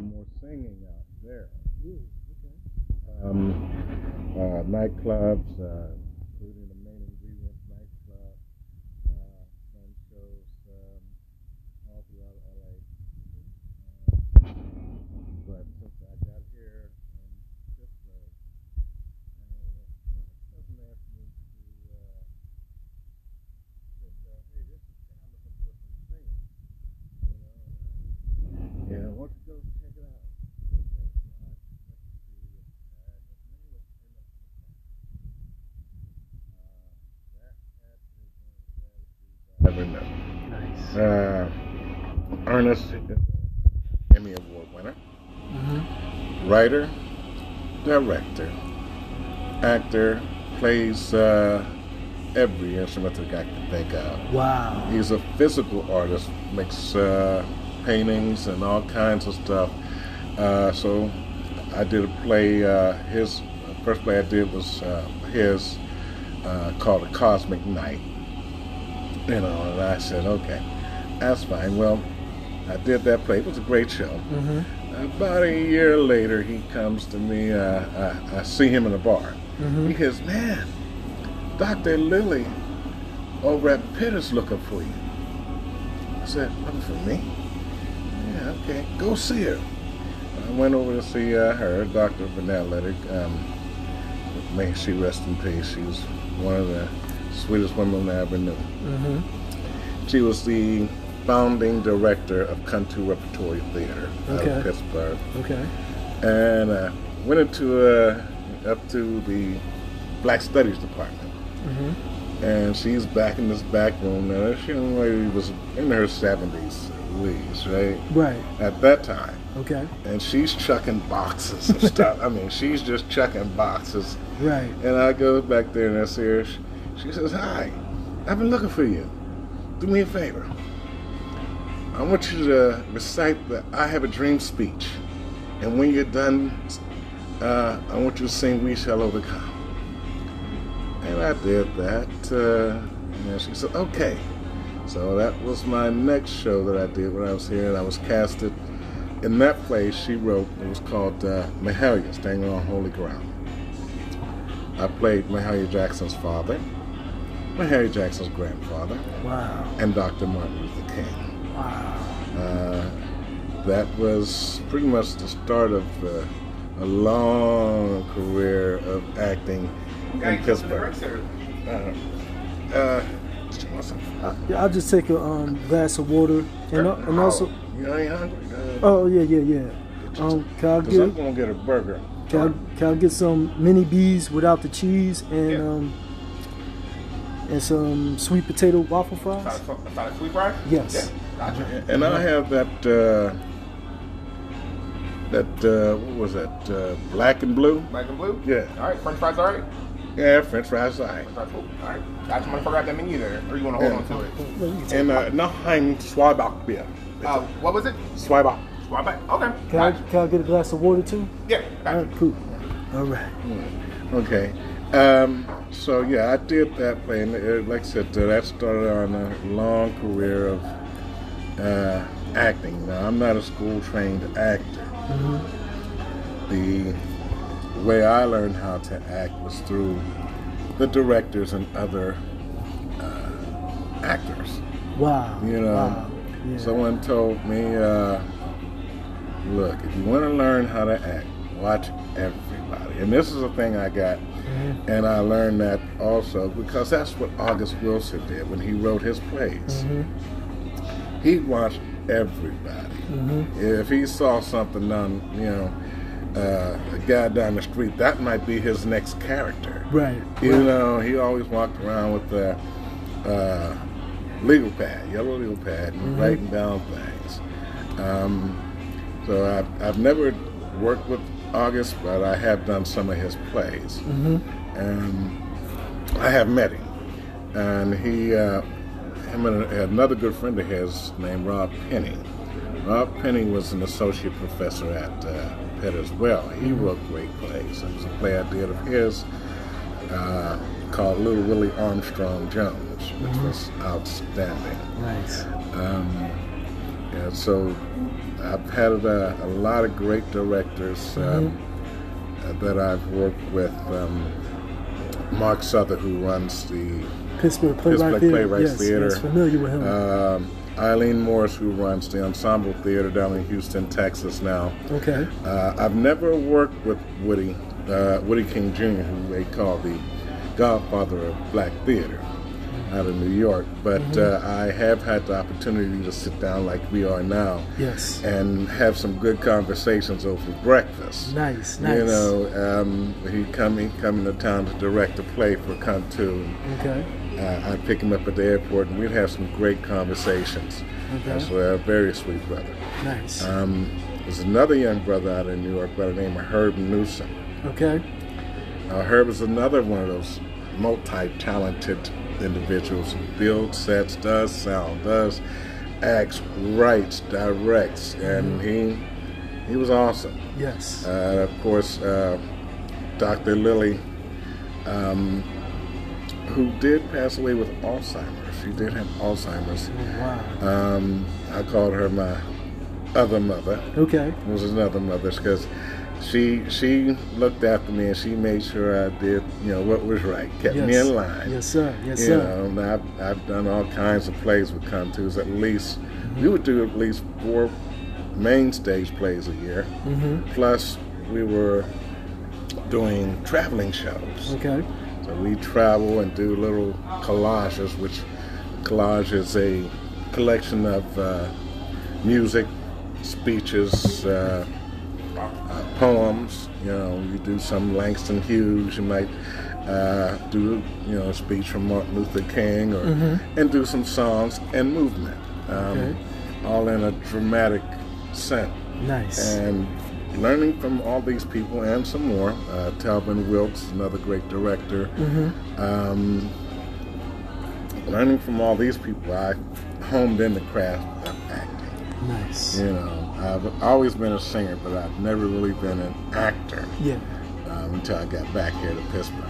more singing out there. Um, uh, nightclubs, uh, including the main ingredients nightclub, uh, done shows um, all throughout LA. Uh, but since I got here in Pittsburgh, uh, my cousin asked me to, uh, said, uh, hey, this is I'm looking for some singing. You know, and, uh, yeah, why don't you go check it out? Okay, so I went to see it. Uh, his name was Ernest McCarty. Uh, that cat is one of the baddest dudes I ever met. Nice. Uh, Ernest Emmy Award winner, Mm-hmm. writer, director, actor, plays uh, every instrument that I can think of. Wow. He's a physical artist, makes uh, paintings and all kinds of stuff. Uh, so I did a play. Uh, his first play I did was uh, his uh, called A Cosmic Night. You know, and I said, okay, that's fine. Well, I did that play. It was a great show. Mm-hmm. About a year later, he comes to me. Uh, I, I see him in a bar. Mhm. He goes, "Man, Dr. Lillie over at Pitt is looking for you." I said, "Looking for me?" Okay. Go see her. I went over to see uh, her, Dr. Vanelli. Um, may she rest in peace. She was one of the sweetest women I ever knew. Mm-hmm. She was the founding director of Kuntu Repertory Theater out of Pittsburgh Okay. and uh, went into uh, up to the Black Studies department. Mm-hmm. And she's back in this back room now. This young lady was in her seventies, Louise, right? Right. At that time, Okay. and she's chucking boxes and stuff. I mean, she's just chucking boxes. Right. And I go back there and I see her. She, says, "Hi, I've been looking for you. Do me a favor. I want you to recite the "I Have a Dream" speech, and when you're done, uh, I want you to sing "We Shall Overcome." And I did that, uh, and she said, "Okay." So that was my next show that I did when I was here, and I was casted in that play she wrote. It was called uh, Mahalia, Standing on Holy Ground. I played Mahalia Jackson's father, Mahalia Jackson's grandfather, Wow. and Dr. Martin Luther King. Wow. Uh, that was pretty much the start of uh, a long career of acting in Pittsburgh. Uh, uh, did you want some? Uh, yeah, I'll just take a um, glass of water and, uh, and also. you ain't hungry? Uh, Oh yeah, yeah, yeah. Um, can I Cause I'm gonna get a burger. can I, can I get some mini bees without the cheese and Yeah. um and some sweet potato waffle fries? Side of sweet fries? Yes. Yeah, gotcha. And I have that uh, that uh, what was that? Uh, black and blue. Black and blue? Yeah. All right, French fries, all right? Yeah, French fries. All right. French fries, cool. All right. Got you want to forget that menu there, or you want to hold Yeah. on to it? No, you can take- And uh, noch ein Zweiback beer. Uh, what was it? Zweiback. Squad back. Okay. Can I, can I get a glass of water too? Yeah. All Gotcha. right, cool. All right. Okay. Um, so yeah, I did that play, and uh, like I said, uh, that started on a long career of uh, acting. Now I'm not a school trained actor. The way I learned how to act was through the directors and other uh, actors. Wow. You know, Wow. Yeah. someone told me, uh, look, if you want to learn how to act, watch everybody. And this is a thing I got, Mm-hmm. and I learned that also because that's what August Wilson did when he wrote his plays. Mm-hmm. He watched everybody. If he saw something on, you know, uh, a guy down the street, that might be his next character. Right. You know, he always walked around with the uh, legal pad, yellow legal pad, and writing down things. Um, so I've, I've never worked with August, but I have done some of his plays. And I have met him. And he, uh, him and another good friend of his named Rob Penny. Rob Penny was an associate professor at uh, As well. He wrote great plays. There was a play I did of his uh, called Little Willie Armstrong Jones, which was outstanding. Nice. Um, Uh, so I've had a, a, lot of great directors um, Mm-hmm. uh, that I've worked with. Um, Mark Southers, who runs the Pittsburgh Playwright Pittsburgh Theater. Playwrights yes, Theater. yes, familiar with him. um, Eileen Morris, who runs the Ensemble Theater down in Houston, Texas now. okay. Uh, I've never worked with Woody, uh, Woody King Jr., who they call the godfather of black theater out of New York. But Mm-hmm. uh, I have had the opportunity to sit down like we are now Yes. and have some good conversations over breakfast. Nice, nice. You know, um, he coming coming to town to direct a play for Kuntu. Okay. Uh, I'd pick him up at the airport and we'd have some great conversations. Okay. That's a very sweet brother. Nice. Um, there's another young brother out in New York by the name of Herb Newsom. okay. Uh, Herb is another one of those multi-talented individuals who builds sets, does sound, does acts, writes, directs, and he he was awesome. Yes. Uh, of course, uh, Dr. Lillie um, who did pass away with Alzheimer's. She did have Alzheimer's. wow. Um, I called her my other mother. Okay. It was another mother because she she looked after me and she made sure I did you know what was right, kept me in line. Yes, sir. Yes, You sir. know, and I've, I've done all kinds of plays with Kuntu's. At least we would do at least four main stage plays a year. Mm-hmm. Plus, we were doing traveling shows. Okay. So we travel and do little collages, which collage is a collection of uh, music, speeches, uh, uh, poems. You know, you do some Langston Hughes. You might uh, do you know a speech from Martin Luther King, or and do some songs and movement, um, Okay. all in a dramatic sense. Nice. and learning from all these people and some more. Uh, Talvin Wilks, another great director. Um, learning from all these people, I homed in the craft of acting. nice. You know, I've always been a singer, but I've never really been an actor Yeah. um, until I got back here to Pittsburgh.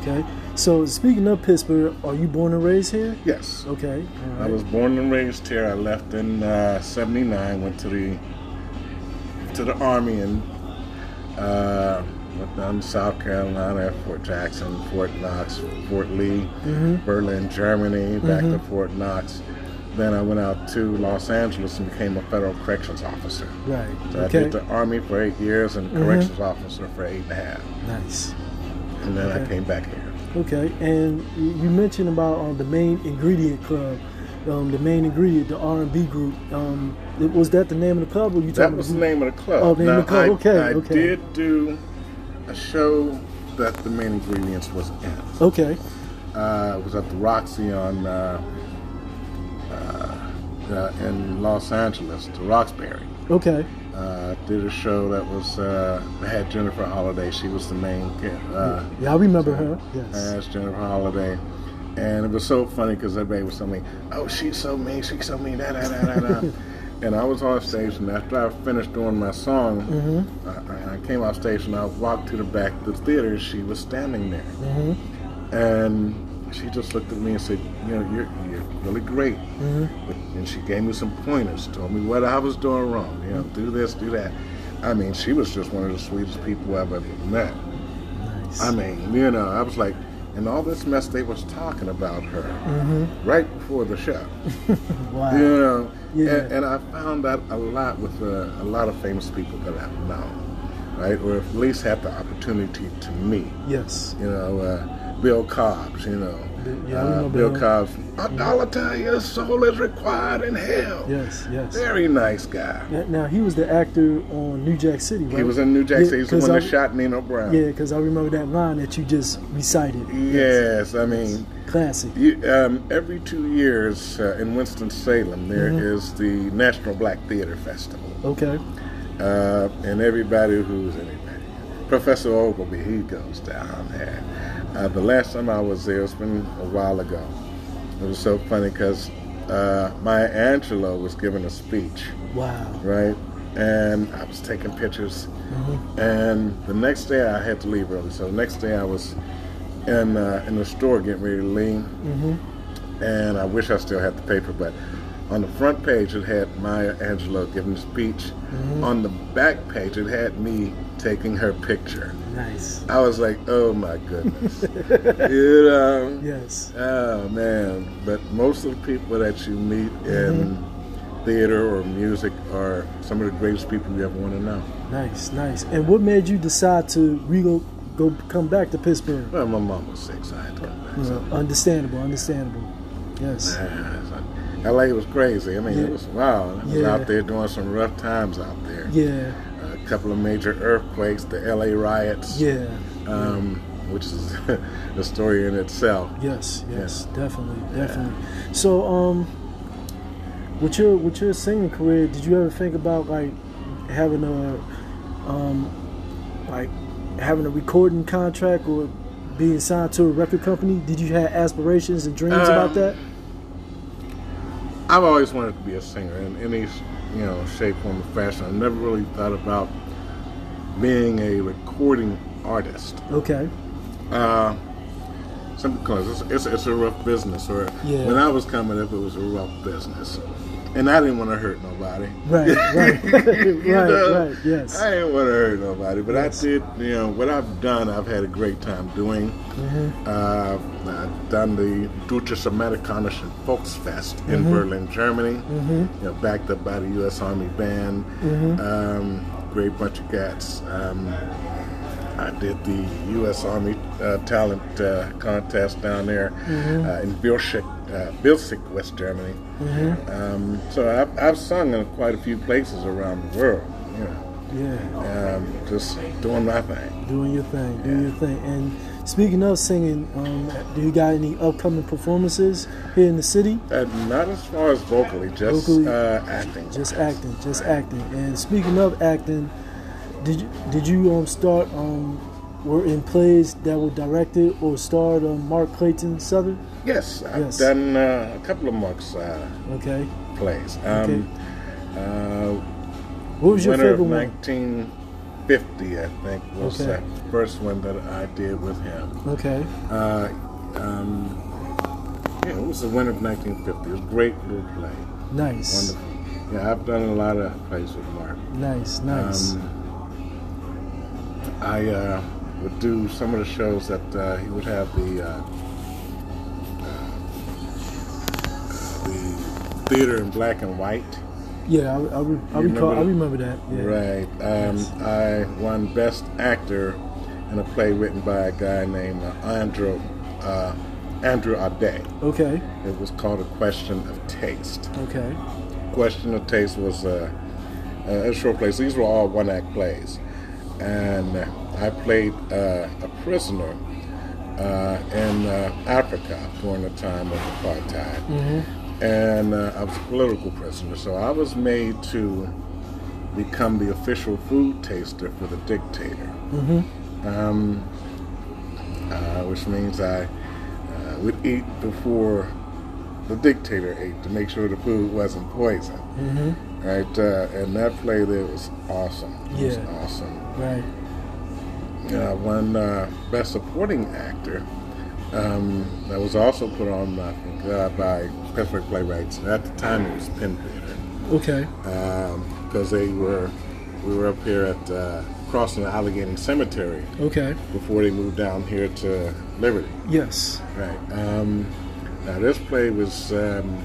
Okay. So speaking of Pittsburgh, are you born and raised here? Yes. Okay. All I was born and raised here. I left in uh, '79. Went to the to the army and uh, went down to South Carolina, Fort Jackson, Fort Knox, Fort Lee, Berlin, Germany, back to Fort Knox. Then I went out to Los Angeles and became a federal corrections officer. Right. So I did the army for eight years and corrections officer for eight and a half. nice. And then I came back here. Okay. And you mentioned about um, the main ingredient club. Um, the main ingredient, the R and B group. Um, was that the name of the club, or you That was the name of the club. Oh, the name now, of the club. I, Okay, I okay. did do a show that the main ingredients was in. Okay. Uh, it was at the Roxy on uh, uh, uh, in Los Angeles, the Roxbury. Okay. Uh, did a show that was uh, had Jennifer Holliday. She was the main uh, Yeah, I remember her. Yes. as Jennifer Holliday. And it was so funny because everybody was telling me, "Oh, she's so mean, she's so mean." Da, da, da, da, da. and I was on stage, and after I finished doing my song, Mm-hmm. I, I came off stage and I walked to the back of the theater. She was standing there, Mm-hmm. and she just looked at me and said, "You know, you're you're really great." Mm-hmm. And she gave me some pointers, told me what I was doing wrong. You know, do this, do that. I mean, she was just one of the sweetest people I've ever met. Nice. I mean, you know, I was like, and all this mess they was talking about her Mm-hmm. right before the show. wow. You know, Yeah. and, and I found that a lot with uh, a lot of famous people that I've known, right, or at least had the opportunity to meet. Yes. You know, uh, Bill Cobbs. You know, Yeah, I uh, Bill. Cobbs. A dollar to your soul is required in hell. Yes. Yes. Very nice guy. Now, now he was the actor on New Jack City, right? He was in New Jack City. He's the one I- that shot Nino Brown. Yeah, because I remember that line that you just recited. Yes, I mean. Classic. You, um, every two years uh, in Winston Salem, there is Mm-hmm. the National Black Theater Festival, Okay. uh, and everybody who's anybody, Professor Ogilvy, he goes down there. Uh, the last time I was there, it's been a while ago. It was so funny because uh, Maya Angelou was giving a speech, Wow. right? And I was taking pictures. And the next day I had to leave early. So the next day I was in uh, in the store getting ready to leave. And I wish I still had the paper, but On the front page, it had Maya Angelou giving a speech. Mhm. On the back page, it had me taking her picture. Nice. I was like, oh my goodness. you know? Yes. Oh man. But most of the people that you meet in theater or music are some of the greatest people you ever want to know. Nice. Nice. And what made you decide to re go go come back to Pittsburgh? Well, my mom was sick, so I had to come back. So, understandable. Understandable. Yes. LA was crazy. I mean, Yeah. it was wow. I was Yeah. out there doing some rough times out there. Yeah. A couple of major earthquakes, the LA riots. Yeah. Um, which is a story in itself. Yes, yes, definitely, definitely. So, um, with your with your singing career, did you ever think about like having a, um, like having a recording contract or being signed to a record company? Did you have aspirations and dreams about Um, that? I've always wanted to be a singer in any, you know, shape, form, or fashion. I never really thought about being a recording artist. Okay. Uh, simply because it's, it's, it's a rough business. Or Yeah. when I was coming up, it was a rough business, and I didn't want to hurt nobody. Right, right, right, know, right. Yes. I didn't want to hurt nobody, but Yes. I did. You know what I've done. I've had a great time doing. Mm-hmm. Uh, I've done the Deutsches Amerikanische Volksfest in Mm-hmm. Berlin, Germany. You know, backed up by the U.S. Army Band. Mm-hmm. Um, great bunch of cats. Um, I did the U.S. Army uh, talent uh, contest down there Mm-hmm. uh, in Bilsik, uh, Bilsik, West Germany. Mm-hmm. Um, so I've, I've sung in quite a few places around the world. You know, Yeah. um, just doing my thing. Doing your thing, doing your thing. And speaking of singing, um, do you got any upcoming performances here in the city? Uh, not as far as vocally, just Vocally, uh, acting. Just acting, just acting. And speaking of acting, did you did you um start um were in plays that were directed or starred um, Mark Clayton Southers? Yes, I've Yes. done uh, a couple of Mark's uh, Okay. plays. Um, uh, What was your favorite of one? 1950, I think, was Okay. the first one that I did with him. Okay. Uh, um, yeah, it was the winner of 1950. It was a great little play. Nice. Wonderful. Yeah, I've done a lot of plays with Mark. Nice. Nice. Um, I uh, would do some of the shows that uh, he would have the uh, uh, theater in black and white. yeah, I, I, re- I recall. remember I remember that. Yeah. Right. Um, Yes. I won Best Actor in a play written by a guy named uh, Andrew uh, Andrew Ade. Okay. It was called A Question of Taste. Okay. Question of Taste was uh, a short play. So these were all one act plays. And I played uh, a prisoner uh, in uh, Africa during the time of apartheid. Mm-hmm. And uh, I was a political prisoner. So I was made to become the official food taster for the dictator. Mm-hmm. Um, uh, which means I uh, would eat before the dictator ate to make sure the food wasn't poison. Mm-hmm. Right, uh, and that play there was awesome. It was Yeah. awesome. Right. And I won uh, Best Supporting Actor. Um, that was also put on, I think, uh, by Pittsburgh Playwrights. At the time, it was Penn Theater Okay. because they were we were up here at uh, crossing the Allegheny Cemetery Okay. before they moved down here to Liberty. Yes. Right. Um, now this play was um,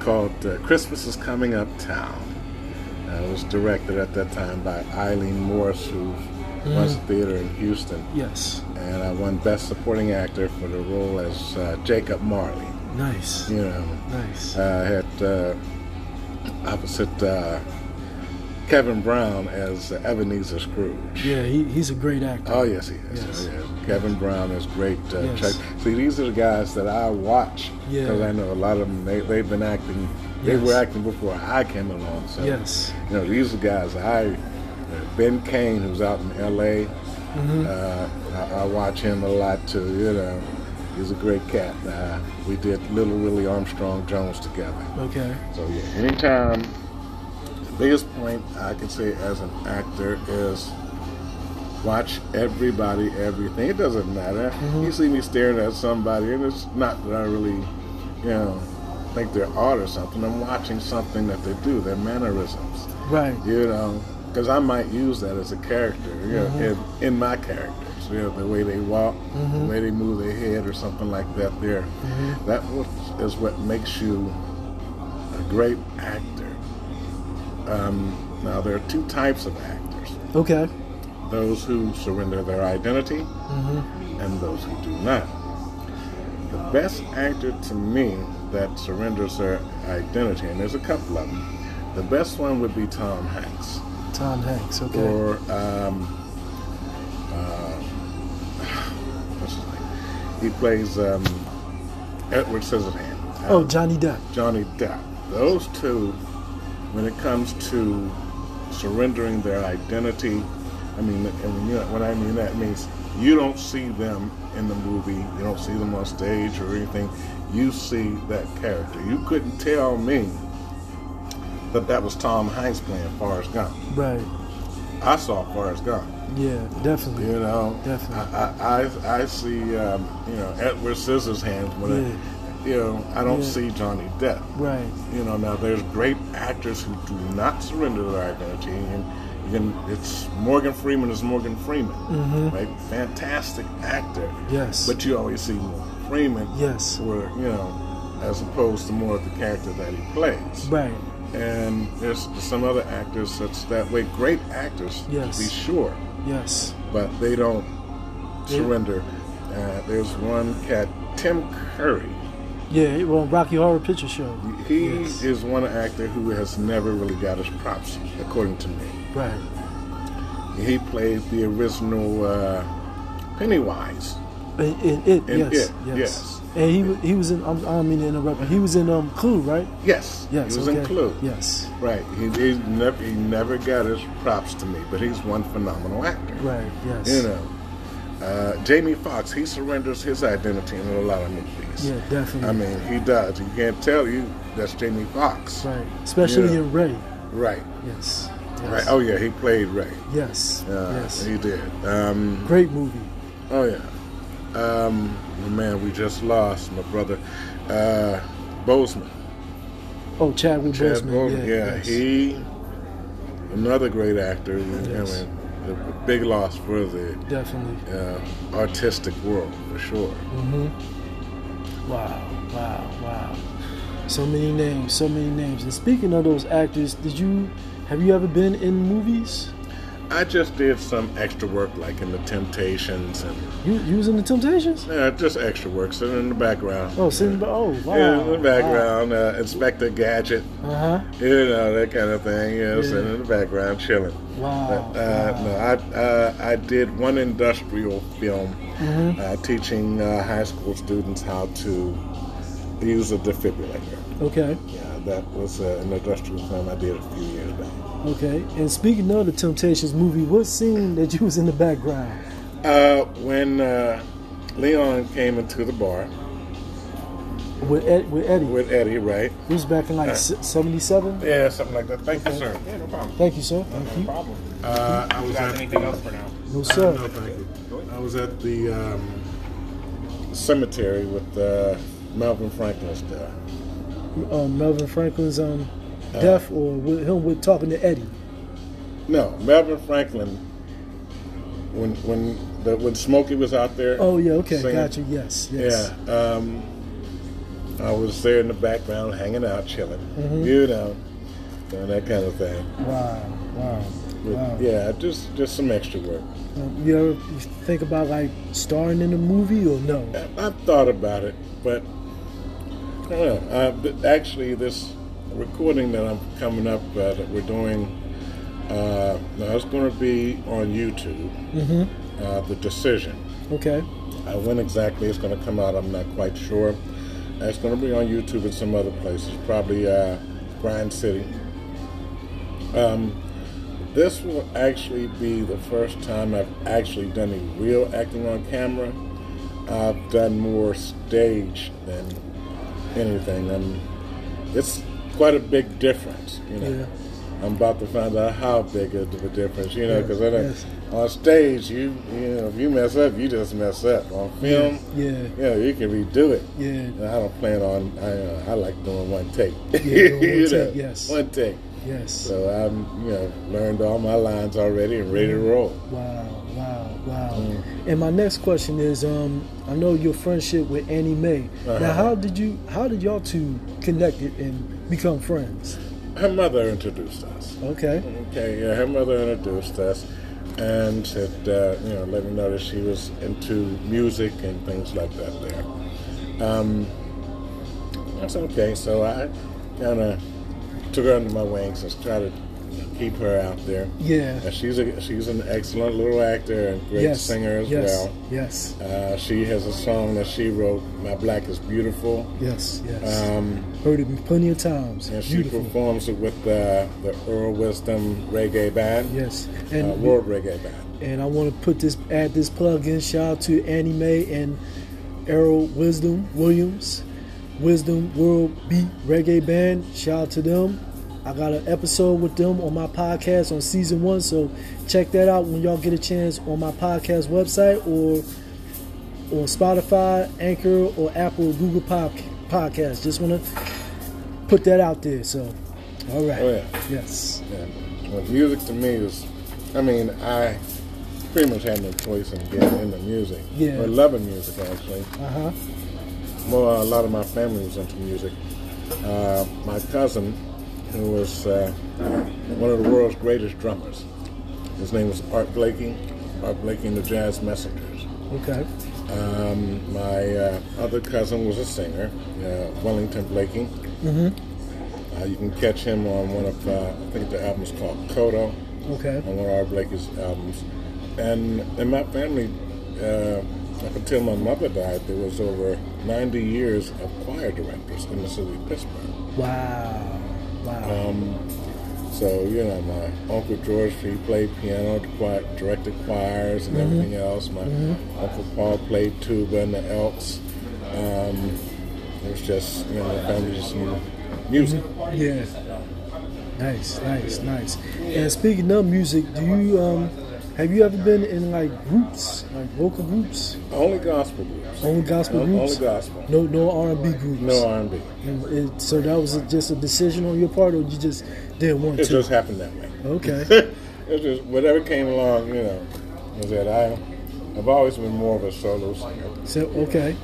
called uh, "Christmas is Coming Uptown." Uh, it was directed at that time by Eileen Morris, who a theater in Houston, Yes. and I won Best Supporting Actor for the role as uh, Jacob Marley. Nice. You know, Nice. I had uh, opposite uh, Kevin Brown as Ebenezer Scrooge. Yeah, he, he's a great actor. Oh yes, he is. Yes. Oh, yeah. Kevin Brown is great. Uh, Yes. Chuck. See, these are the guys that I watch Yeah. because I know a lot of them. They they've been acting. They Yes. were acting before I came along. So Yes. you know these are guys I. Ben Kane, who's out in L.A. Mm-hmm. Uh, I, I watch him a lot too. You know, he's a great cat. Uh, we did Little Willie Armstrong Jones together. Okay. So yeah, anytime. The biggest point I can say as an actor is watch everybody, everything. It doesn't matter. You see me staring at somebody, and it's not that I really, you know, think they're art or something. I'm watching something that they do, their mannerisms. Right. You know, because I might use that as a character, you know, Mm-hmm. in, in my characters. You know, the way they walk, Mm-hmm. the way they move their head, or something like that. There, that what- is what makes you a great actor. Um, now, there are two types of actors: Okay. those who surrender their identity, Mm-hmm. and those who do not. The best actor to me that surrenders their identity, and there's a couple of them. The best one would be Tom Hanks. Tom Hanks. Okay. or um, uh, what's his name? He plays um, Edward Scissorhands. oh, Johnny Depp. Johnny Depp. Those two, when it comes to surrendering their identity, I mean, and when, you when I mean that means you don't see them in the movie, you don't see them on stage or anything. You see that character. You couldn't tell me that that was Tom Hanks playing Forrest Gump. Right. I saw Forrest Gump. Yeah. Definitely. You know, Definitely. I I, I, see um, you know Edward Scissorhands when Yeah. I, you know I don't Yeah. see Johnny Depp. Right. You know now there's great actors who do not surrender their identity, and you can it's Morgan Freeman is Morgan Freeman, right? Fantastic actor. Mm-hmm. Yes. But you always see Morgan Freeman. Yes. Where you know, as opposed to more of the character that he plays. Right. And there's some other actors that's that way. Great actors, Yes. to be sure Yes. but they don't Yeah. surrender. Uh, there's one cat, Tim Curry. Yeah. Well, Rocky Horror Picture Show. He Yes. is one actor who has never really got his props, according to me. Right. He played the original uh, Pennywise. In, in it. In yes. It, yes. yes. And he he was in. I'm, I don't mean to interrupt. But he was in um Clue, right? Yes, Yes. he was okay. in Clue. Yes. Right, he, he never he never got his props to me, but he's one phenomenal actor. Right. Yes. You know, uh, Jamie Foxx, he surrenders his identity in a lot of movies. Yeah. Definitely. I mean, he does. You can't tell you that's Jamie Foxx. Right. Especially Yeah. in Ray. Right. Yes. yes. Right. Oh yeah, he played Ray. Yes. Uh, yes. He did. Um, Great movie. oh yeah. Um, man, we just lost my brother, uh, Boseman. Oh, Chadwick Chad Boseman. Boseman. Yeah. Yeah, yes. he, another great actor. Yes. I mean, a big loss for the Definitely. uh, artistic world for sure. Wow. Wow. Wow. So many names. So many names. And speaking of those actors, did you have you ever been in movies? I just did some extra work, like in the Temptations and You you was in the Temptations? Yeah, just extra work, sitting in the background. Oh, sitting. Oh, wow. Yeah, in the background, uh, Inspector Gadget. Uh huh. You know that kind of thing. You know, Yeah. sitting in the background, chilling. Wow. But, uh, wow. no, I uh, I did one industrial film, Mm-hmm. uh, teaching uh, high school students how to use a defibrillator. Okay. Yeah, that was uh, an industrial film I did a few years. Okay. And speaking of the Temptations movie, what scene that you was in the background? Uh, when uh, Leon came into the bar With Ed, with Eddie. with Eddie, right? It was back in like '77. Yeah, something like that. Thank you, sir. Yeah, no problem. Thank you, sir. Thank No you. problem. Uh, I You was got at anything else for now? No, Uh, sir. no, thank you. I was at the um, cemetery with uh, Melvin Franklin's death. Um, Melvin Franklin's um, death, or with him with talking to Eddie. No, Melvin Franklin. When when the, when Smokey was out there. Oh yeah. Okay. singing, Gotcha. Yes. Yes. Yeah. Um, I was there in the background, hanging out, chilling. Mhm. You know, doing that kind of thing. Wow. Wow. But, Wow. Yeah, just just some extra work. Um, you ever think about like starring in a movie or no? I- I've thought about it, but I don't know. Uh, but actually, this recording that I'm coming up uh, that we're doing, uh, now it's going to be on YouTube. Mm-hmm. Uh, the decision. Okay. Uh, when exactly it's going to come out, I'm not quite sure. Uh, It's going to be on YouTube and some other places, probably uh, Grind City. Um, this will actually be the first time I've actually done any real acting on camera. I've done more stage than anything. and it's quite a big difference, you know. I'm about to find out how big of a difference, you know, Yeah, because yes. on stage, you you know, if you mess up, you just mess up. On film, Yeah. yeah, you can redo it. Yeah. And I don't plan on. I uh, I like doing one take. doing one You take, know, yes. one take. Yes. So I'm you know learned all my lines already and ready to roll. Wow, wow, wow. Mm. And my next question is, um, I know your friendship with Annie Mae. Now, Uh-huh. how did you, how did y'all two connect it and become friends? Her mother introduced us. Okay. Okay, yeah, her mother introduced us and said, uh, you know, let me know that she was into music and things like that there. Um, that's okay, so I kind of took her under my wings and to keep her out there. Yeah. And she's a, she's an excellent little actor and great yes. singer as yes. well. Yes. Uh, she has a song that she wrote, "My Black Is Beautiful," Yes. Yes. um, Heard it plenty of times. and she Beautiful. performs it with uh, the Earl Wisdom Reggae Band. Yes. uh, And World Reggae Band. and I want to put this add this plug in. Shout out to Annie Mae and Errol Wisdom Williams, Wisdom World Beat Reggae Band. Shout out to them. I got an episode with them on my podcast on season one, so check that out when y'all get a chance on my podcast website or on Spotify, Anchor, or Apple, or Google Pod- Podcast. Just want to put that out there. So, all right. Oh, yeah. Yes. Yeah. Well, music to me is, I mean, I pretty much had no choice in getting into music. Yeah. Or loving music, actually. Uh huh. Well, a lot of my family was into music. Uh, my cousin, who was uh, one of the world's greatest drummers, his name was Art Blakey, Art Blakey and the Jazz Messengers. Okay. Um, my uh, other cousin was a singer, uh, Wellington Blakey. Mm-hmm. Uh, you can catch him on one of, uh, I think the album's called Kyoto, Okay. on one of Art Blakey's albums. And in my family, uh, up until my mother died, there was over 90 years of choir directors in the city of Pittsburgh. Wow. Wow. Um, so, you know, my Uncle George, he played piano, directed choirs and everything else. My Uncle Paul played tuba in the Elks. Um, it was just, you know, the family just knew music. Yeah. Nice, nice, nice. And speaking of music, do you um have you ever been in like groups, like vocal groups, Only gospel groups. only gospel Only groups? gospel. No, no R and B groups. No R&B. So that was a, just a decision on your part, or you just didn't want It to? It just happened that way. Okay. it's just whatever came along, you know. Was that I, I've always been more of a solo singer, So okay.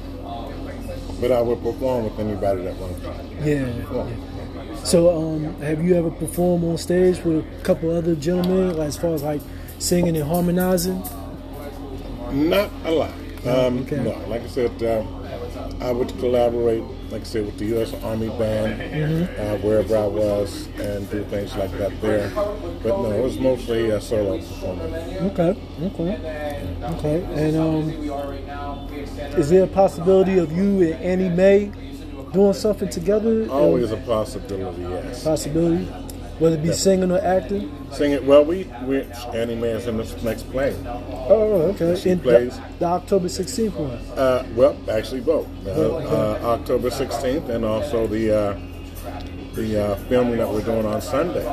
but I would perform with anybody that wanted to. Yeah. So um, have you ever performed on stage with a couple other gentlemen, like, as far as like singing and harmonizing? Not a lot. Um, okay. No, like I said, um, I would collaborate, like I said, with the U.S. Army Band uh, wherever I was and do things like that there. But no, it was mostly a solo performance. Okay. Okay. Okay. And um, is there a possibility of you and Annie Mae doing something together? Always Um, a possibility, yes. possibility, whether it be singing or acting. Sing it. Well, we we Annie Mae's in this next play. Oh, okay. She In plays. the, the October 16th one. Uh, well, actually both. Uh, uh, October 16th and also the uh, the uh, filming that we're doing on Sunday.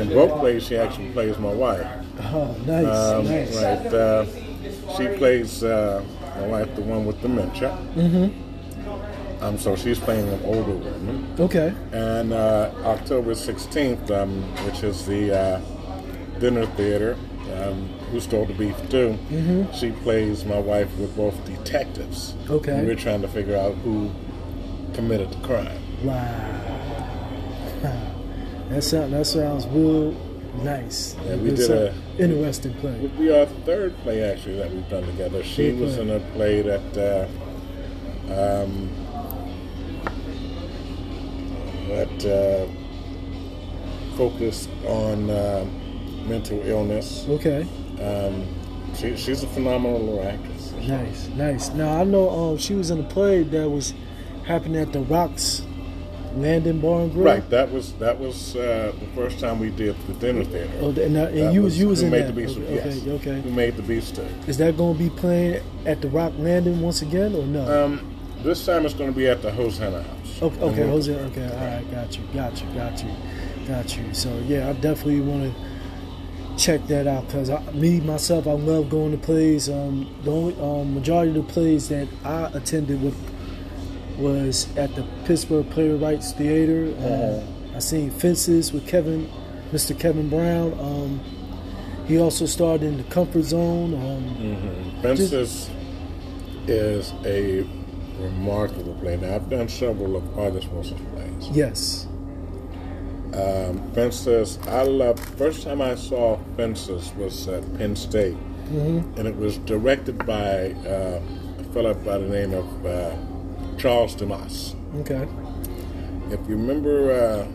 In both plays, she actually plays my wife. Oh, nice, Um, nice. Right. Uh, she plays uh, my wife, the one with dementia. Mm-hmm. Um, so she's playing an older woman. Okay. And uh, October 16th, um, which is the uh, dinner theater, um, Who Stole the Beef Too, she plays my wife with both detectives. Okay. And we're trying to figure out who committed the crime. Wow. That sound that sounds real nice. Yeah, we It's did a interesting play. Would be our third play actually that we've done together. She was play. in a play that uh, um, that uh, focused on uh, mental illness. Okay. Um, she, she's a phenomenal little actress. Nice, nice. Now I know um, she was in a play that was happening at the Rocks Landing Bar and Grill. Right, that was that was uh, the first time we did the dinner theater. Oh, and, that- and you was you was Who in made that. the beast? okay, yes. okay. Who made the beast? Is that going to be playing at the Rock Landing once again or no? Um, this time it's going to be at the Hosanna House. okay, okay, we're- Jose. Okay, all right, got you, got you, got you. Got you. So yeah, I definitely want to check that out because me myself, I love going to plays. Um, the only um, majority of the plays that I attended with was at the Pittsburgh Playwrights Theater. Uh, I seen Fences with Kevin, Mr. Kevin Brown. Um, he also starred in the Comfort Zone. Um, Mm-hmm. Fences is a remarkable play. Now, I've done several of August Wilson's plays. Yes. Um, Fences, I love. First time I saw Fences was at Penn State, Mm-hmm. and it was directed by uh, a fellow by the name of uh, Charles Dumas. Okay. If you remember, uh,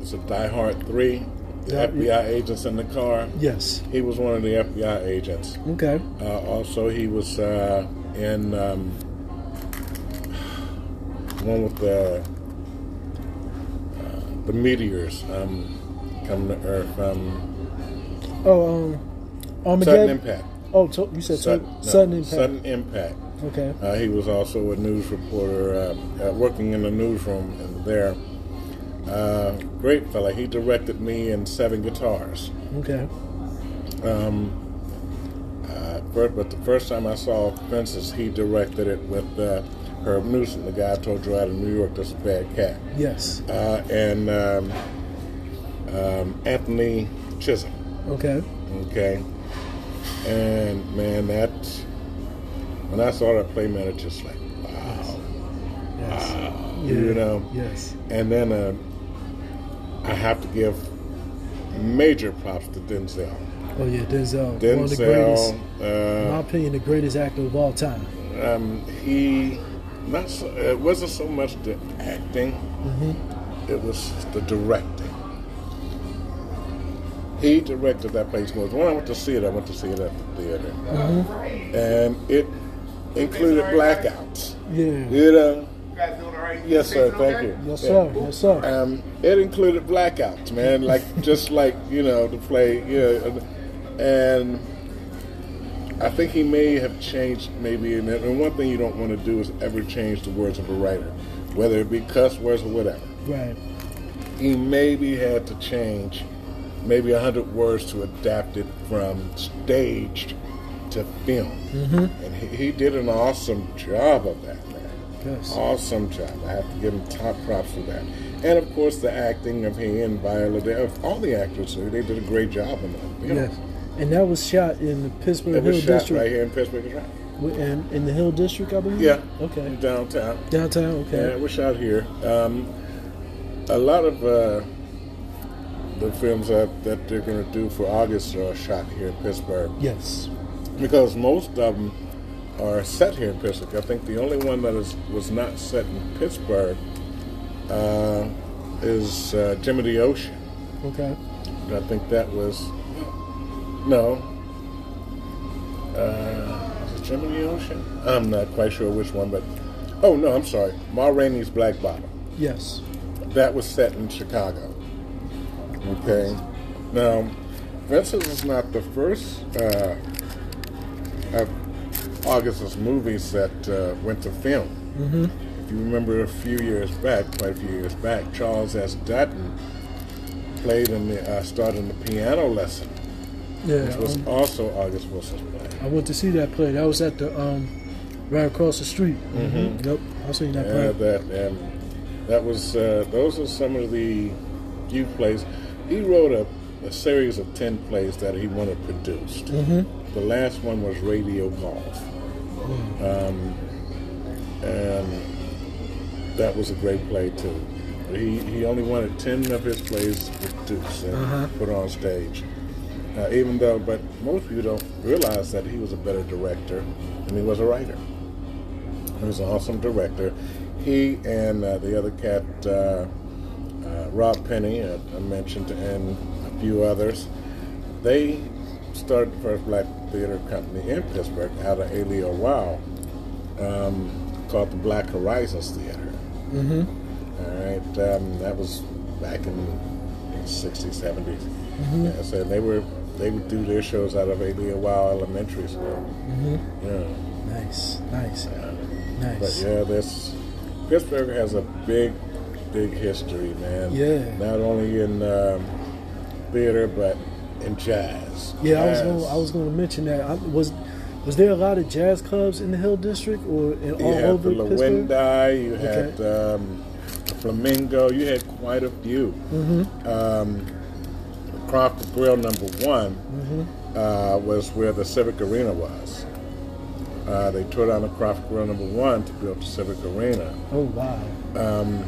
it's a Die Hard Three, the FBI agents in the car. Yes. He was one of the FBI agents. Okay. Uh, also, he was uh, in um, one with the uh, the meteors um, coming to Earth. Um, Oh, um, sudden Impact. Oh, to, you said sudden, no, sudden impact. Sudden Impact. Okay. Uh, he was also a news reporter, uh, uh, working in the newsroom in there. Uh, great fella. He directed me in Seven Guitars. Okay. Um, uh, but the first time I saw Fences, he directed it with uh, Herb Newsom, the guy I told you out of New York that's a bad cat, Yes. uh, and um, um, Anthony Chisholm. Okay. Okay, and man, that when I saw that play, man, it just like wow, Yes. wow, you know. Yes. And then uh, I have to give major props to Denzel. Oh yeah, Denzel. One of the greatest, Denzel. in my Uh, opinion, the greatest actor of all time. um, he not so, it wasn't so much the acting it was the directing he directed that place most when i went to see it i went to see it at the theater and it included blackouts Yeah. you know You guys doing all right? yes sir thank okay? you Yes, Yeah. sir. Yes, sir. um, it included blackouts, man. Like just like you know to play, yeah. And I think he may have changed maybe. And, and one thing you don't want to do is ever change the words of a writer, whether it be cuss words or whatever. Right. He maybe had to change maybe a hundred words to adapt it from staged to film, mm-hmm. and he, he did an awesome job of that, man. Yes. Awesome job. I have to give him top props for that. And of course, the acting of he and Viola, they, of all the actors, they did a great job in that. film. Yes. And that was shot in the Pittsburgh It Hill shot District. right here in Pittsburgh, right? Wi- In, in the Hill District, I believe. Yeah. Okay. Downtown. Downtown. Yeah, Okay. it was shot here. Um, a lot of uh, the films that, that they're going to do for August are shot here in Pittsburgh Yes. because most of them are set here in Pittsburgh. I think the only one that is was not set in Pittsburgh uh, is uh, Gem of the Ocean. Okay. I think that was no. Uh, was it Ocean? I'm not quite sure which one, but oh no, I'm sorry. Ma Rainey's Black Bottom. Yes. That was set in Chicago. Okay. Now, Fences is not the first uh, of August's movies that uh, went to film. Mm-hmm. If you remember a few years back, quite a few years back, Charles S. Dutton played in the uh, started in the piano lesson, Yeah. which was um, also August Wilson's play. I went to see that play. That was at the um, right across the street. Mm-hmm. Yep. I seen that Yeah, play. that and that was uh, those are some of the few plays. He wrote a, a series of ten plays that he wanted produced. Mm-hmm. The last one was Radio Golf, um, and that was a great play too. He he only wanted ten of his plays produced and Uh-huh. put on stage. Uh, even though, but most people don't realize that he was a better director than he was a writer. He was an awesome director. He and uh, the other cat, uh, uh, Rob Penny, uh, I mentioned, and a few others, they started the first black theater company in Pittsburgh out of A. Leo Weil um, called the Black Horizons Theater. Mm-hmm. All right, um, that was back in the 60s, 70s. Yeah, so they were they would do their shows out of A. Leo Weil Elementary School. Mm-hmm. Yeah. Nice. Nice. But Nice. yeah, this Pittsburgh has a big, big history, man. Yeah. Not only in um, theater, but in jazz. Yeah, I was Jazz. going. I was going to mention that. I, was was there a lot of jazz clubs in the Hill District or in, You all had over the Pittsburgh? You had um, Flamingo, you had quite a few. Mm-hmm. Um, Crawford Grill number one Mm-hmm. uh, was where the Civic Arena was. Uh, they tore down the Crawford Grill number one to build the Civic Arena. Oh wow. Um,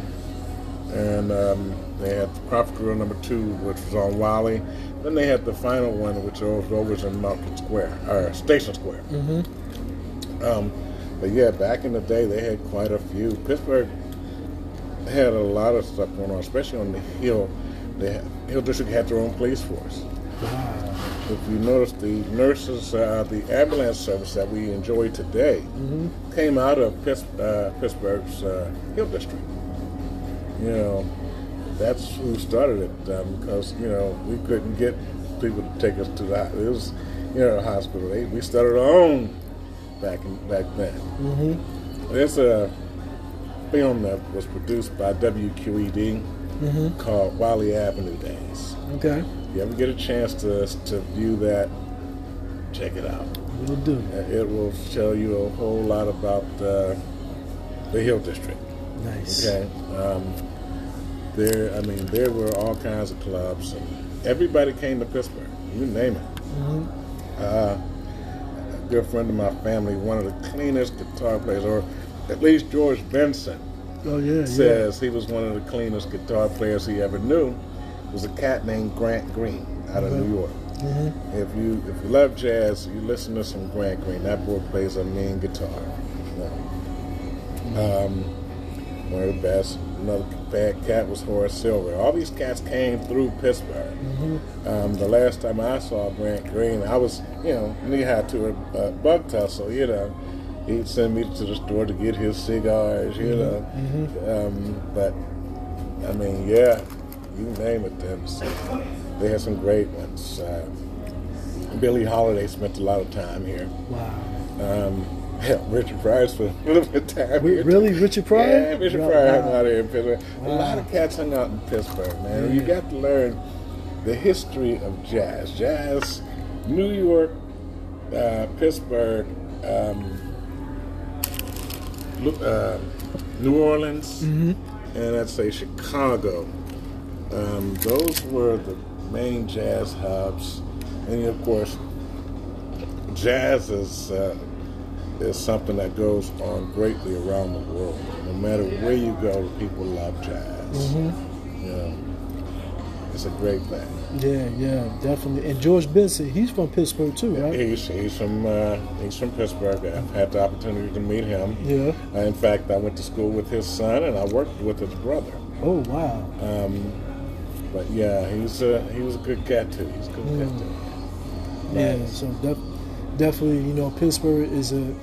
and um, they had Crawford Grill number two, which was on Wylie. Then they had the final one, which was over in Market Square, or Station Square. Mm-hmm. Um, but yeah, back in the day, they had quite a few. Pittsburgh had a lot of stuff going on, especially on the Hill. The Hill District had their own police force. If you notice, the nurses, uh, the ambulance service that we enjoy today Mm-hmm. came out of Pitts, uh, Pittsburgh's uh, Hill District. You know, that's who started it um, because you know we couldn't get people to take us to the it was you know hospital. They, we started our own back in, back then. Mm-hmm. There's a film that was produced by WQED Mm-hmm. called Wylie Avenue Days. Okay. If you ever get a chance to to view that, check it out. Will do. It will tell you a whole lot about uh, the Hill District. Nice. Okay, um, there. I mean, there were all kinds of clubs, and everybody came to Pittsburgh. You name it. Mm-hmm. Uh, a good friend of my family, one of the cleanest guitar players, or at least George Benson Oh yeah. says he was one of the cleanest guitar players he ever knew. Was a cat named Grant Green out of Okay. New York. Mm-hmm. If you if you love jazz, you listen to some Grant Green. That boy plays a mean guitar. Yeah. Um, one of the best. Another bad cat was Horace Silver. All these cats came through Pittsburgh. Mm-hmm. Um, the last time I saw Grant Green, I was you know knee high to a, a bug tussle. You know, he'd send me to the store to get his cigars. You know, um, but I mean, yeah, you name it. Them. So they had some great ones. Uh, Billie Holiday spent a lot of time here. Wow. Um, hell, Richard Pryor spent a little bit of time Re- here. really, Richard Pryor? Yeah, Richard Wow. Pryor hung out here in Pittsburgh. A lot of cats hung out in Pittsburgh, man. You got to learn the history of jazz. Jazz, New York, uh, Pittsburgh, um, uh, New Orleans, Mm-hmm. and I'd say Chicago. Um, those were the main jazz hubs, and of course, jazz is uh, is something that goes on greatly around the world. No matter where you go, people love jazz. Mm-hmm. Know, it's a great thing. Yeah, yeah, definitely. And George Benson, he's from Pittsburgh too, right? He's he's from uh, he's from Pittsburgh. I've had the opportunity to meet him. Yeah. Uh, in fact, I went to school with his son, and I worked with his brother. Oh wow. Um, but yeah, he's a, he was a good cat too. He's a good cat Mm. too. Yeah, so def- definitely, you know, Pittsburgh is a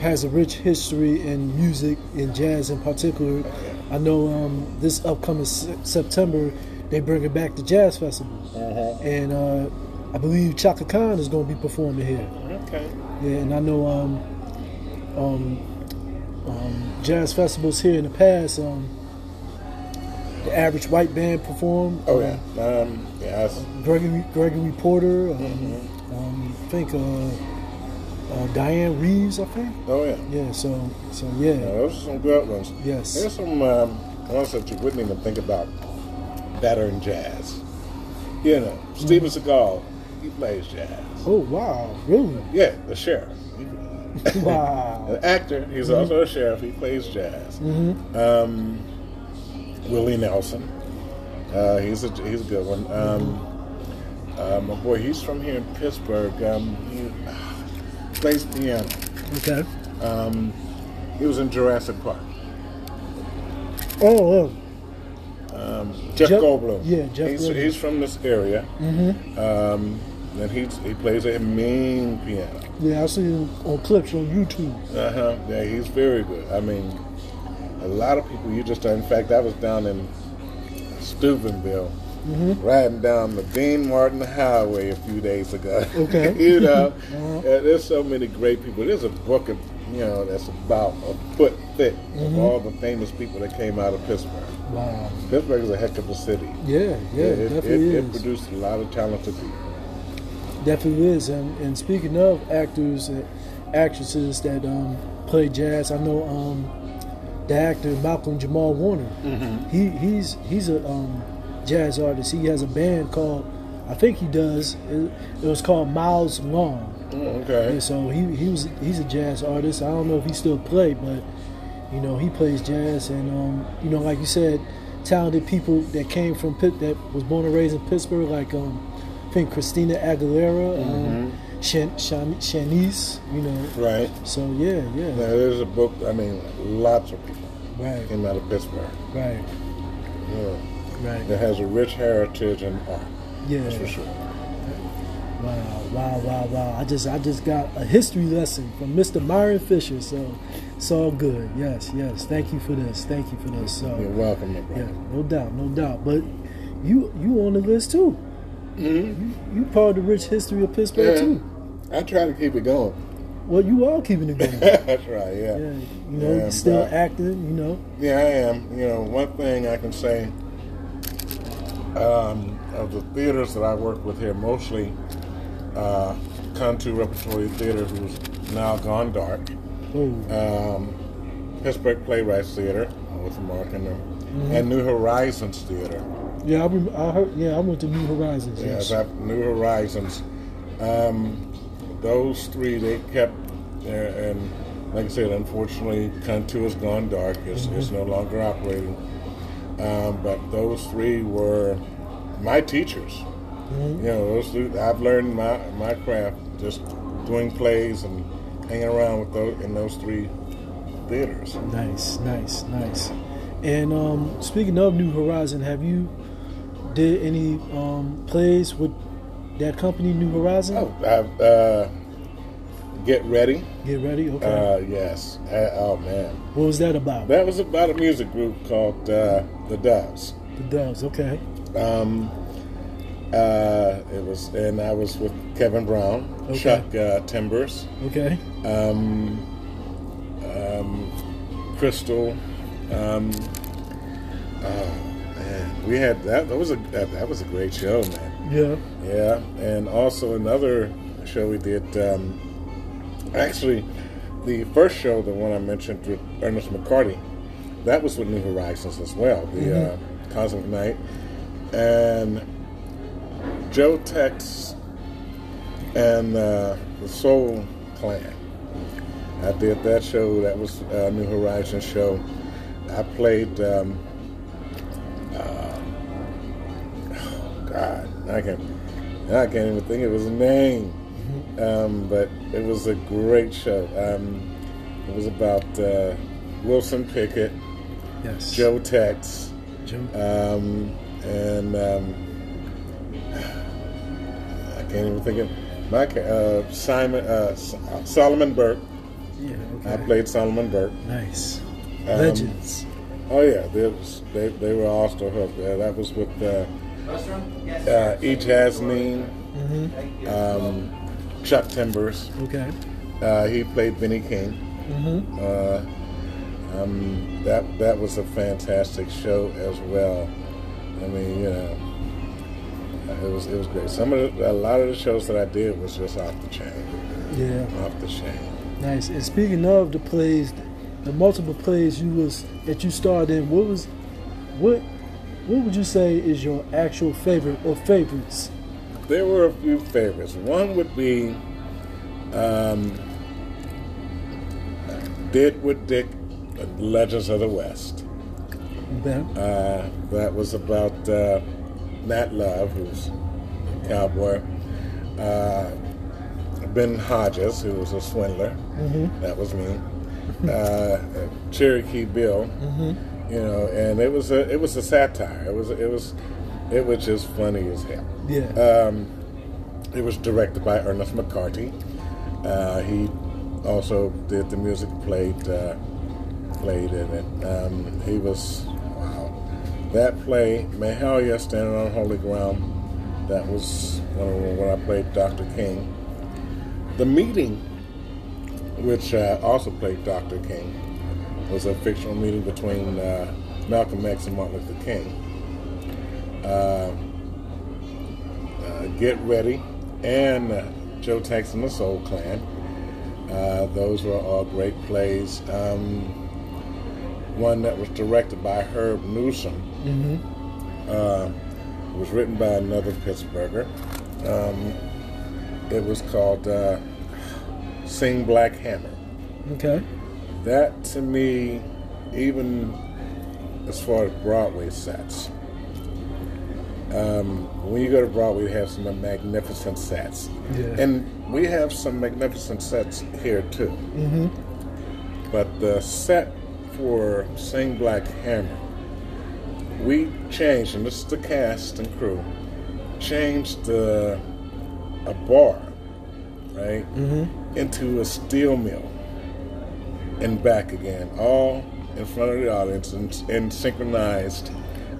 has a rich history in music and jazz in particular. I know um, this upcoming se- September they bring it back to jazz festival, Uh-huh. and uh, I believe Chaka Khan is going to be performing here. Okay. Yeah, and I know um, um, um, jazz festivals here in the past. Um, the average white band performed. Oh yeah. Um, yeah. I s- Gregory Gregory Porter. Um, Mm-hmm. um, I think uh, uh, Dianne Reeves. I think. oh yeah. Yeah. So so Yeah, yeah. those are some good ones. Yes. There's some um, ones that you wouldn't even think about in jazz. You know, Steven Seagal, he plays jazz. Oh wow! Really? Yeah, the sheriff. Wow. An actor, he's also a sheriff. He plays jazz. Mm-hmm. Um, Willie Nelson, uh, he's a he's a good one. Um, uh, my boy, he's from here in Pittsburgh. Um, he plays piano. Okay. Um, he was in Jurassic Park. Oh. oh. Um, Jeff, Jeff- Goldblum. yeah, Jeff he's, Goldblum. he's from this area. Mm-hmm. Um, and he's, he plays a mean piano. Yeah, I see him on clips on YouTube. Uh huh. Yeah, he's very good. I mean, a lot of people you just. In fact, I was down in Steubenville, Mm-hmm. riding down the Dean Martin Highway a few days ago. Okay. you know, Uh-huh. there's so many great people. There's a book of you know that's about a foot thick Mm-hmm. of all the famous people that came out of Pittsburgh. Wow. Pittsburgh is a heck of a city. Yeah, yeah, it, definitely it, is. it produced a lot of talented people. Definitely is. And, and speaking of actors and actresses that um, play jazz, I know um, the actor Malcolm Jamal Warner. He he's he's a um, jazz artist. He has a band called I think he does. It, it was called Miles Long. Mm, okay. And so he he was he's a jazz artist. I don't know if he still play, but you know he plays jazz and um, you know like you said, talented people that came from Pitt that was born and raised in Pittsburgh, like um, I think Christina Aguilera, um, Shan, Shan, Shanice, you know. Right. So yeah, yeah, Now, there's a book, I mean, lots of people right, came out of Pittsburgh. right, Yeah. right. It has a rich heritage and art, Yeah. that's for sure. Wow, wow, wow, wow. I just I just got a history lesson from Mr. Myron Fisher, so it's all good. Yes, yes. Thank you for this. Thank you for this. So You're welcome, my yeah, no doubt, no doubt. But you you on the list too. hmm You part of the rich history of Pittsburgh Yeah. too. I try to keep it going. Well, you are keeping it going. that's right, yeah. yeah, you know, Yeah, you're still but- acting. You know, Yeah, I am. You know, one thing I can say um, of the theaters that I work with here, mostly uh, Kuntu Repertory Theater, who's now gone dark, um, Pittsburgh Playwrights Theater with Mark and them, Mm-hmm. and New Horizons Theater. yeah, I, I heard. Yeah, I went to New Horizons. Yes, Yes, New Horizons. Um, those three, they kept, uh, and like I said, unfortunately, Kuntu has gone dark. It's, it's no longer operating. Um, but those three were my teachers. Mhm. You know, those three, I've learned my, my craft just doing plays and hanging around with those in those three theaters. Nice, nice, nice. And um, speaking of New Horizon, have you did any um, plays with that company, New Horizon? Oh, I've, uh, get ready. Get ready. Okay. Uh, yes. Uh, oh man. what was that about? That was about a music group called uh, the Doves. the Doves. Okay. Um, uh, it was, and I was with Kevin Brown, Okay. Chuck uh, Timbers, Okay. um, um, Crystal. Um, oh man, we had that. That was a that, that was a great show, man. Yeah. Yeah, and also another show we did. Um, actually, the first show, the one I mentioned with Ernest McCarty, that was with New Horizons as well, the uh, Cosmic Night, and Joe Tex and uh, the Soul Clan. I did that show. That was a New Horizons show. I played. Um, uh, God, I can't. I can't even think of his name. Um, but it was a great show. Um, it was about uh, Wilson Pickett, Yes. Joe Tex, Joe. um, and um, can't even think of Mike uh, Simon uh, Solomon Burke. yeah. okay. I played Solomon Burke. Nice. Um, Legends. Oh yeah, they, was, they, they were all still hooked. Uh, that was with uh, uh, E. Jasmine, Mm-hmm. um, Chuck Timbers. Okay. Uh, he played Benny King. Mm-hmm. Uh, um, that that was a fantastic show as well. I mean, you know, it was it was great. Some of the, a lot of the shows that I did was just off the chain, Yeah. off the chain. Nice. And speaking of the plays, the multiple plays you was that you starred in, what was what what would you say is your actual favorite or favorites? There were a few favorites. One would be um, Deadwood Dick, Legends of the West. Okay. Uh, that was about uh, Nat Love, who's a cowboy. Uh, ben Hodges, who was a swindler. Mm-hmm. That was me. Uh, Cherokee Bill. Mm-hmm. You know, and it was a it was a satire. It was it was it was just funny as hell. Yeah. Um, it was directed by Ernest McCarty. Uh, he also did the music, played uh, played in it. Um, he was. That play, Mahalia Standing on Holy Ground, that was when, I played Dr. King. The Meeting, which uh, also played Dr. King, was a fictional meeting between uh, Malcolm X and Martin Luther King. Uh, uh, Get Ready and uh, Joe Tex and the Soul Clan. Uh, those were all great plays. Um, one that was directed by Herb Newsom. Uh, it was written by another Pittsburgher. Um, it was called uh, Sing Black Hammer. Okay. That to me, even as far as Broadway sets, um, when you go to Broadway, you have some magnificent sets. Yeah. And we have some magnificent sets here too. Mm-hmm. But the set for Sing Black Hammer, we changed, and this is the cast and crew, changed the, a bar, right, Mm-hmm. into a steel mill and back again, all in front of the audience and, and synchronized.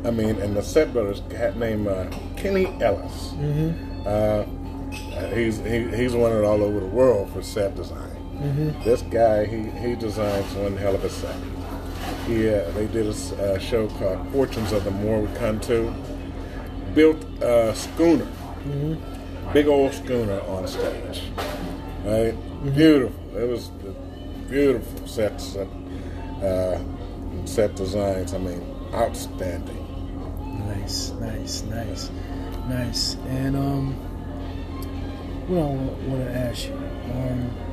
I mean, and the set builder's cat named uh, Kenny Ellis. Mm-hmm. Uh, uh, he's he, he's wanted all over the world for set design. Mm-hmm. This guy, he, he designs one hell of a set. Yeah, they did a uh, show called Fortunes of the More We Come To. Built a schooner, big old schooner on stage, right? Beautiful. It was beautiful set set uh, set designs. I mean, outstanding. Nice, nice, nice, nice. And um, what I want to ask you, um,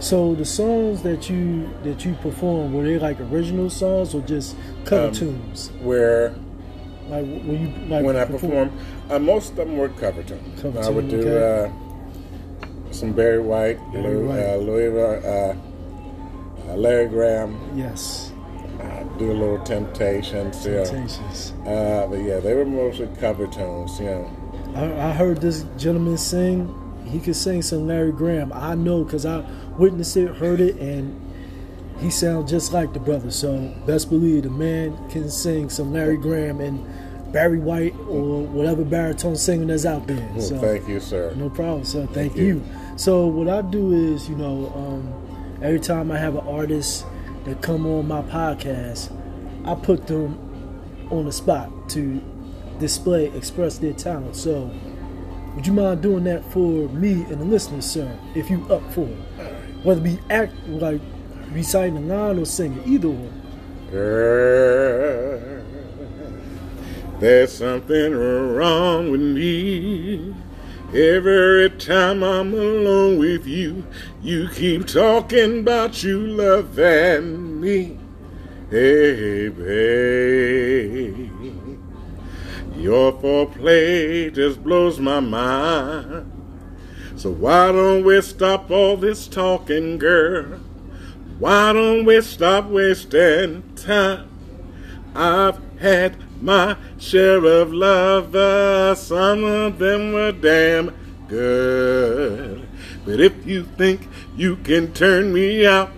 so the songs that you that you perform were they like original songs or just cover Um, tunes? Where Like when you like when I perform, uh, most of them were cover tunes. Cover I would tune, do okay. uh, some Barry White, Barry Lou, White. Uh, Louis, uh, uh, Larry Graham. Yes, Uh, do a little Temptations. You know. Temptations. Uh, but yeah, they were mostly cover tunes. You know. I, I heard this gentleman sing. He could sing some Larry Graham. I know because I witnessed it, heard it, and he sounds just like the brother. So best believe the man can sing some Larry Graham and Barry White or whatever baritone singer that's out there. Well, So thank you, sir. no problem, sir. Thank, you. you. So what I do is, you know, um, every time I have an artist that come on my podcast, I put them on the spot to display, express their talent. So would you mind doing that for me and the listeners, sir? If you up for it, whether be act like reciting a line or singing, either one. There's something wrong with me. Every time I'm alone with you, you keep talking about you loving me. Hey, babe, your foreplay just blows my mind. So why don't we stop all this talking, girl? Why don't we stop wasting time? I've had my share of lovers, uh, some of them were damn good. But if you think you can turn me out,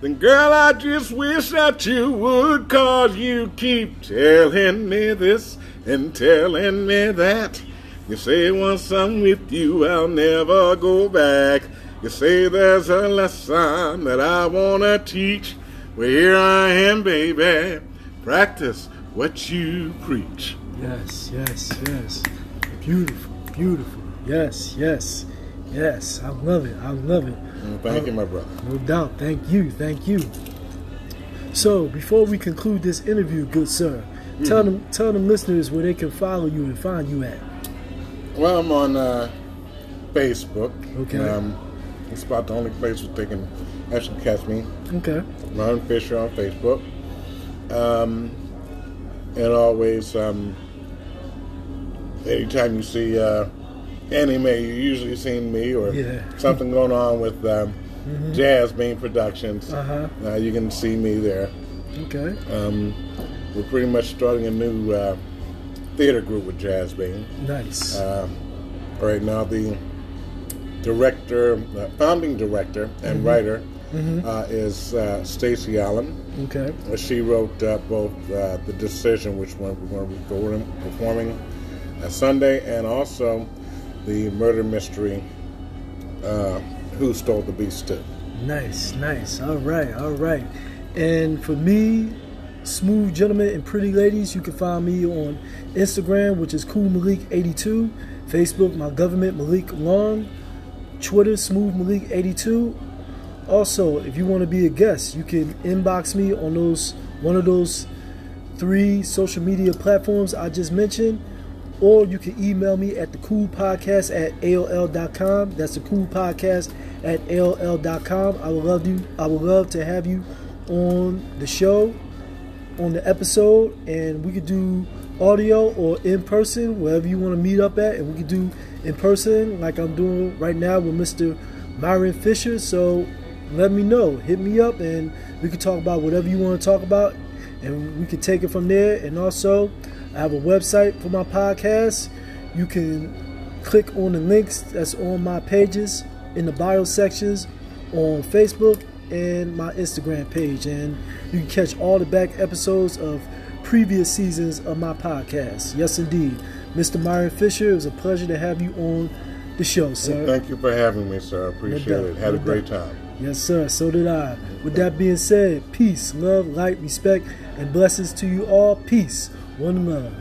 then girl, I just wish that you would, cause you keep telling me this and telling me that. You say once I'm with you, I'll never go back. You say there's a lesson that I wanna teach. Well, here I am, baby. Practice what you preach. Yes, yes, yes. Beautiful, beautiful. Yes, yes, yes. I love it. I love it. Mm, Thank you, my brother. No doubt. Thank you. Thank you. So, before we conclude this interview, good sir, tell them tell them listeners where they can follow you and find you at. Well, I'm on uh, Facebook. Okay. Um, it's about the only place where they can actually catch me. Okay. Ron Fisher on Facebook. Um, and always, um, anytime you see uh, anime, you usually see me or Yeah. something going on with um, Jazz Bean Productions. Uh-huh. Uh, you can see me there. Okay. Um, we're pretty much starting a new uh, theater group with Jazz Bean. Nice. Um, right now, the director, uh, founding director and writer uh, is uh, Stacy Allen. okay. Uh, She wrote uh, both uh, The Decision, which one we're going to be performing- uh, Sunday, and also the murder mystery, uh, Who Stole the Beast 2. Nice, nice. All right, all right. And for me, smooth gentlemen and pretty ladies, you can find me on Instagram, which is Cool Malik82, Facebook, my government Malik Long, Twitter, Smooth Malik82. Also, if you want to be a guest, you can inbox me on those one of those three social media platforms I just mentioned, or you can email me at the cool podcast at AOL.com. That's the cool podcast at AOL.com. I would love you I would love to have you on the show, on the episode, and we could do audio or in person, wherever you want to meet up at, and we could do in person like I'm doing right now with Mr. Myron Fisher. So let me know. Hit me up and we can talk about whatever you want to talk about and we can take it from there. And also, I have a website for my podcast. You can click on the links that's on my pages in the bio sections on Facebook and my Instagram page. And you can catch all the back episodes of previous seasons of my podcast. Yes, indeed. Mr. Myron Fisher, it was a pleasure to have you on the show, sir. Thank you for having me, sir. I appreciate it. Had no a great doubt. time. Yes, sir. So did I. With that being said, peace, love, light, respect, and blessings to you all. Peace. One love.